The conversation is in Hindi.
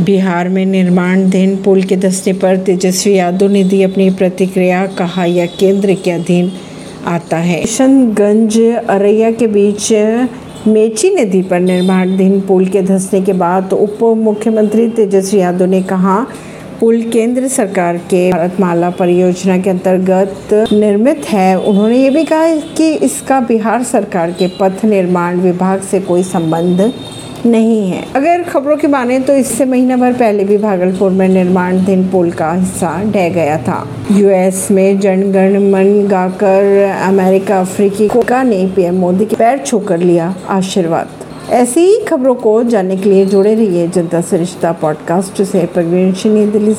बिहार में निर्माणाधीन पुल के धंसने पर तेजस्वी यादव ने दी अपनी प्रतिक्रिया, कहा, यह केंद्र के अधीन आता है। किशनगंज अरैया के बीच मेची नदी पर निर्माणाधीन पुल के धंसने के बाद उप मुख्यमंत्री तेजस्वी यादव ने कहा, पुल केंद्र सरकार के भारतमाला परियोजना के अंतर्गत निर्मित है। उन्होंने ये भी कहा कि इसका बिहार सरकार के पथ निर्माण विभाग से कोई संबंध नहीं है। अगर खबरों की माने तो इससे महीना भर पहले भी भागलपुर में निर्माणाधीन पुल का हिस्सा ढह गया था। यूएस में जनगण मन गाकर अमेरिका, अफ्रीकी कोका ने पीएम मोदी के पैर छूकर लिया आशीर्वाद। ऐसी ही खबरों को जानने के लिए जुड़े रहिए जनता सरिश्ता रिश्ता पॉडकास्ट से। प्रवीण दिल्ली से।